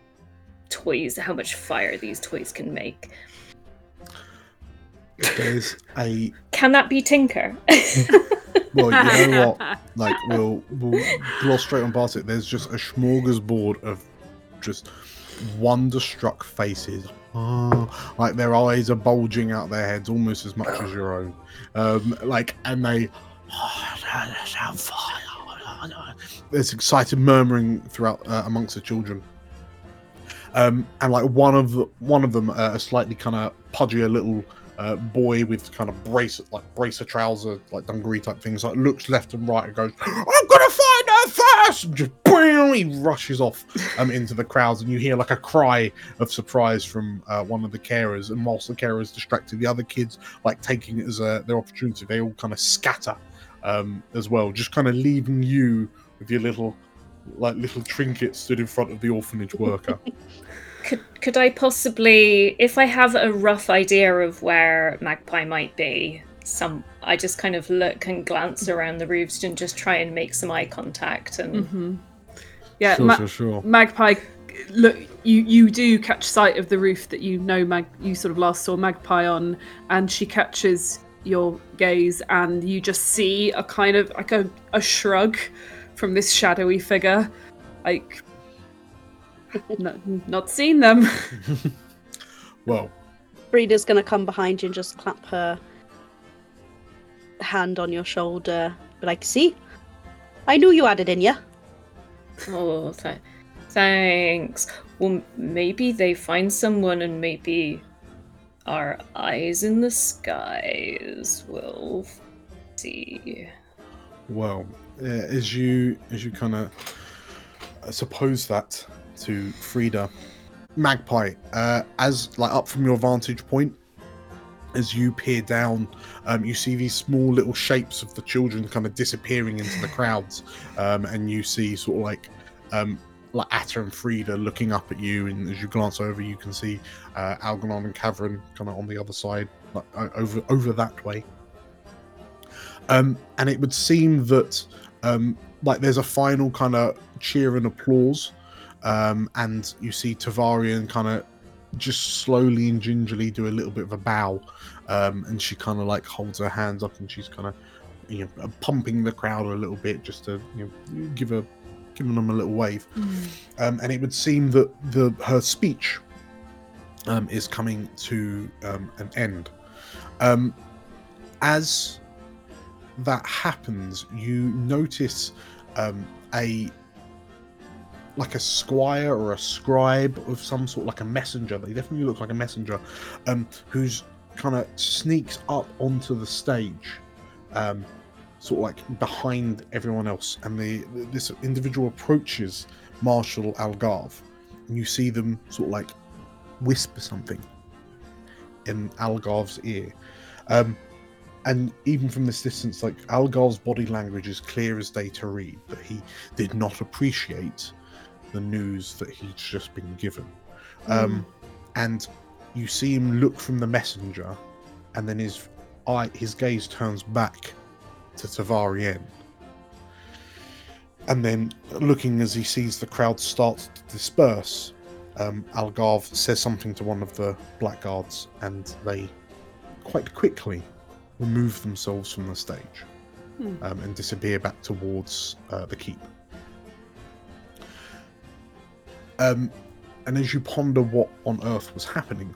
toys, how much fire these toys can make. There's a Can that be Tinker? well, you know what? Like we'll we'll gloss straight on past it. There's just a smorgasbord of just wonderstruck faces. Oh, like their eyes are bulging out their heads almost as much as your own. Um, like and they there's excited murmuring throughout uh, amongst the children. Um, and like one of the, one of them, uh, a slightly kind of pudgier little uh, boy with kind of brace like bracer trouser, like dungaree type things, like looks left and right and goes, "I'm gonna find her first! And just boom, he rushes off um, into the crowds, and you hear like a cry of surprise from uh, one of the carers. And whilst the carers distracted, the other kids like taking it as a, their opportunity, they all kind of scatter um, as well, just kind of leaving you with your little like little trinket stood in front of the orphanage worker. could could I possibly, if I have a rough idea of where Magpie might be, some I just kind of look and glance around the roofs and just try and make some eye contact and hmm Yeah, sure, Ma- sure, sure. Magpie look, you you do catch sight of the roof that you know Mag. You sort of last saw Magpie on, and she catches your gaze, and you just see a kind of like a, a shrug from this shadowy figure, like. not, not seen them. Well, Frida's gonna come behind you and just clap her hand on your shoulder. Be like, see? I knew you had it in you. Oh, th- thanks. Well, maybe they find someone and maybe our eyes in the skies will see. well, uh, as you as you kind of suppose that to Frida, Magpie, uh, as like up from your vantage point, as you peer down, um, you see these small little shapes of the children kind of disappearing into the crowds, um, and you see sort of like um, like Atta and Frida looking up at you, and as you glance over, you can see uh, Algernon and Cavern kind of on the other side, like over over that way. Um, and it would seem that um, like there's a final kind of cheer and applause, um, and you see Tavarian kind of just slowly and gingerly do a little bit of a bow, um, and she kind of like holds her hands up and she's kind of you know pumping the crowd a little bit just to you know give a giving them a little wave, um, and it would seem that the her speech um, is coming to um, an end. Um, as that happens, you notice um, a like a squire or a scribe of some sort, like a messenger. They definitely look like a messenger, um, who's kind of sneaks up onto the stage, um, sort of like behind everyone else, and the this individual approaches Marshal Algarve, and you see them sort of like whisper something in Algarve's ear. Um, and even from this distance, like Algarve's body language is clear as day to read that he did not appreciate the news that he'd just been given. Um, and you see him look from the messenger, and then his eye, his gaze turns back to Tavarian. And then, looking as he sees the crowd start to disperse, um, Algarve says something to one of the blackguards, and they quite quickly remove themselves from the stage Hmm. um, and disappear back towards uh, the keep. Um, and as you ponder what on earth was happening,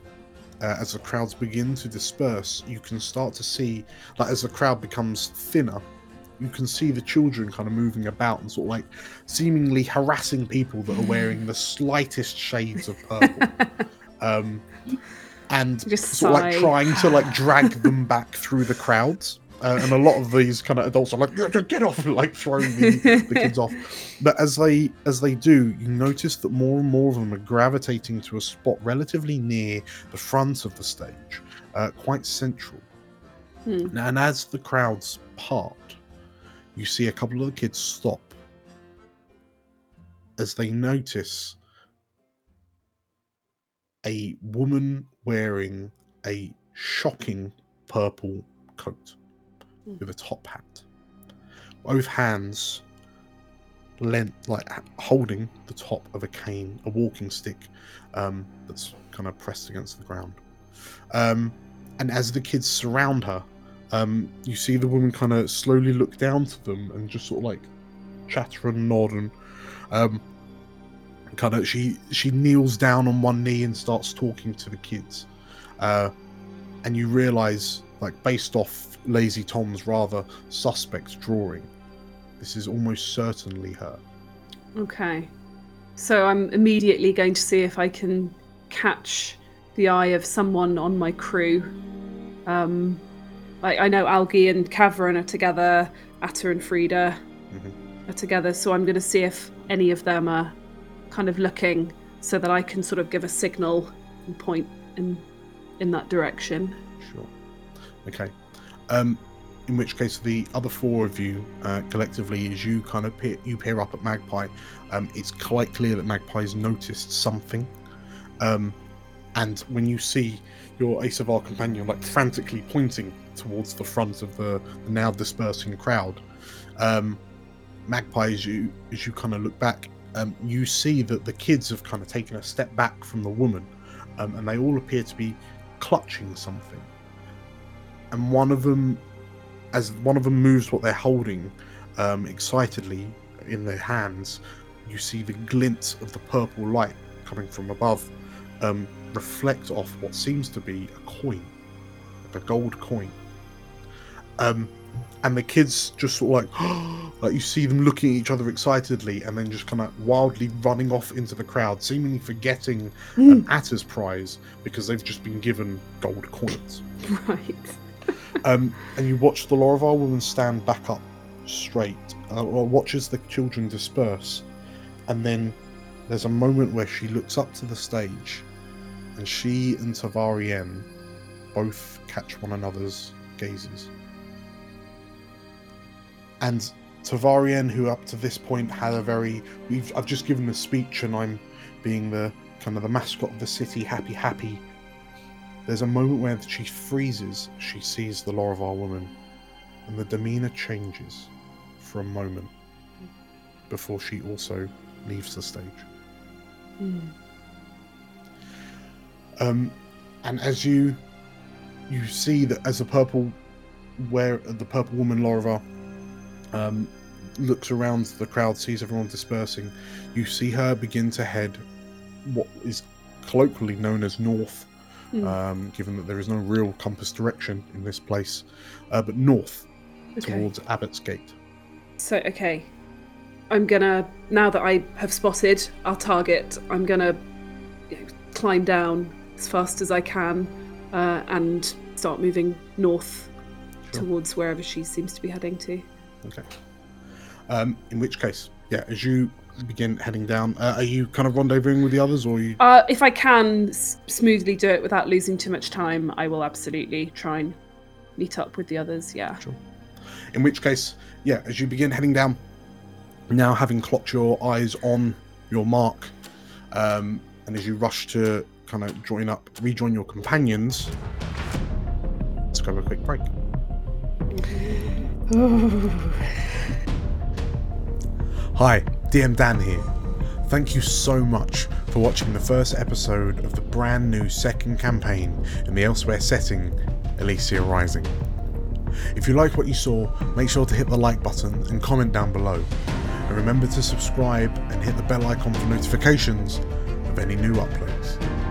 uh, as the crowds begin to disperse, you can start to see, like, as the crowd becomes thinner, you can see the children kind of moving about and sort of like seemingly harassing people that are wearing the slightest shades of purple. um, and Just sort of like trying to like drag them back through the crowds. Uh, and a lot of these kind of adults are like, get off, and like throwing the, the kids off. But as they as they do, you notice that more and more of them are gravitating to a spot relatively near the front of the stage, uh, quite central. Hmm. And as the crowds part, you see a couple of the kids stop as they notice a woman wearing a shocking purple coat Hmm. with a top hat. Both hands lent like holding the top of a cane, a walking stick um, that's kind of pressed against the ground. Um, and as the kids surround her, um, you see the woman kind of slowly look down to them and just sort of like chatter and nod and um, kind of she she kneels down on one knee and starts talking to the kids. Uh, and you realize, like based off Lazy Tom's rather suspect drawing, this is almost certainly her. Okay. So I'm immediately going to see if I can catch the eye of someone on my crew. Um, like I know Algie and Cavern are together, Atta and Frida Mhm. are together, so I'm going to see if any of them are kind of looking so that I can sort of give a signal and point in in that direction. Sure. Okay. Um, in which case, the other four of you uh, collectively, as you kind of peer, you peer up at Magpie, um, it's quite clear that Magpie's noticed something. Um, and when you see your Asavar companion like frantically pointing towards the front of the, the now dispersing crowd, um, Magpie, as you as you kind of look back, um, you see that the kids have kind of taken a step back from the woman, um, and they all appear to be clutching something. And one of them, as one of them moves what they're holding um, excitedly in their hands, you see the glint of the purple light coming from above um, reflect off what seems to be a coin, a gold coin. Um, and the kids just sort of like, like you see them looking at each other excitedly, and then just kind of wildly running off into the crowd, seemingly forgetting an Atta's prize because they've just been given gold coins. Right. Um, and you watch the Lorivar woman stand back up straight, uh, or watches the children disperse, and then there's a moment where she looks up to the stage, and she and Tavarian both catch one another's gazes. And Tavarian, who up to this point had a very, we've, I've just given a speech, and I'm being the kind of the mascot of the city, happy, happy. There's a moment where she freezes. She sees the Lorivar woman, and the demeanor changes for a moment before she also leaves the stage. Hmm. Um, and as you you see that as the purple where the purple woman Lorivar um, looks around the crowd, sees everyone dispersing, you see her begin to head what is colloquially known as north, Hmm. um, given that there is no real compass direction in this place, uh, but north Okay. towards Abbott's Gate. So okay, I'm gonna now that I have spotted our target, I'm gonna you know, climb down as fast as I can uh, and start moving north Sure. towards wherever she seems to be heading to. Okay. Um, in which case, yeah, as you begin heading down, uh, are you kind of rendezvousing with the others, or are you? Uh, if I can s- smoothly do it without losing too much time, I will absolutely try and meet up with the others. Yeah. Sure. In which case, yeah, as you begin heading down, now having clocked your eyes on your mark, um, and as you rush to kind of join up, rejoin your companions, let's go have a quick break. Hi, DM Dan here. Thank you so much for watching the first episode of the brand new second campaign in the Elsewhere setting, Elysia Rising. If you like what you saw, make sure to hit the like button and comment down below. And remember to subscribe and hit the bell icon for notifications of any new uploads.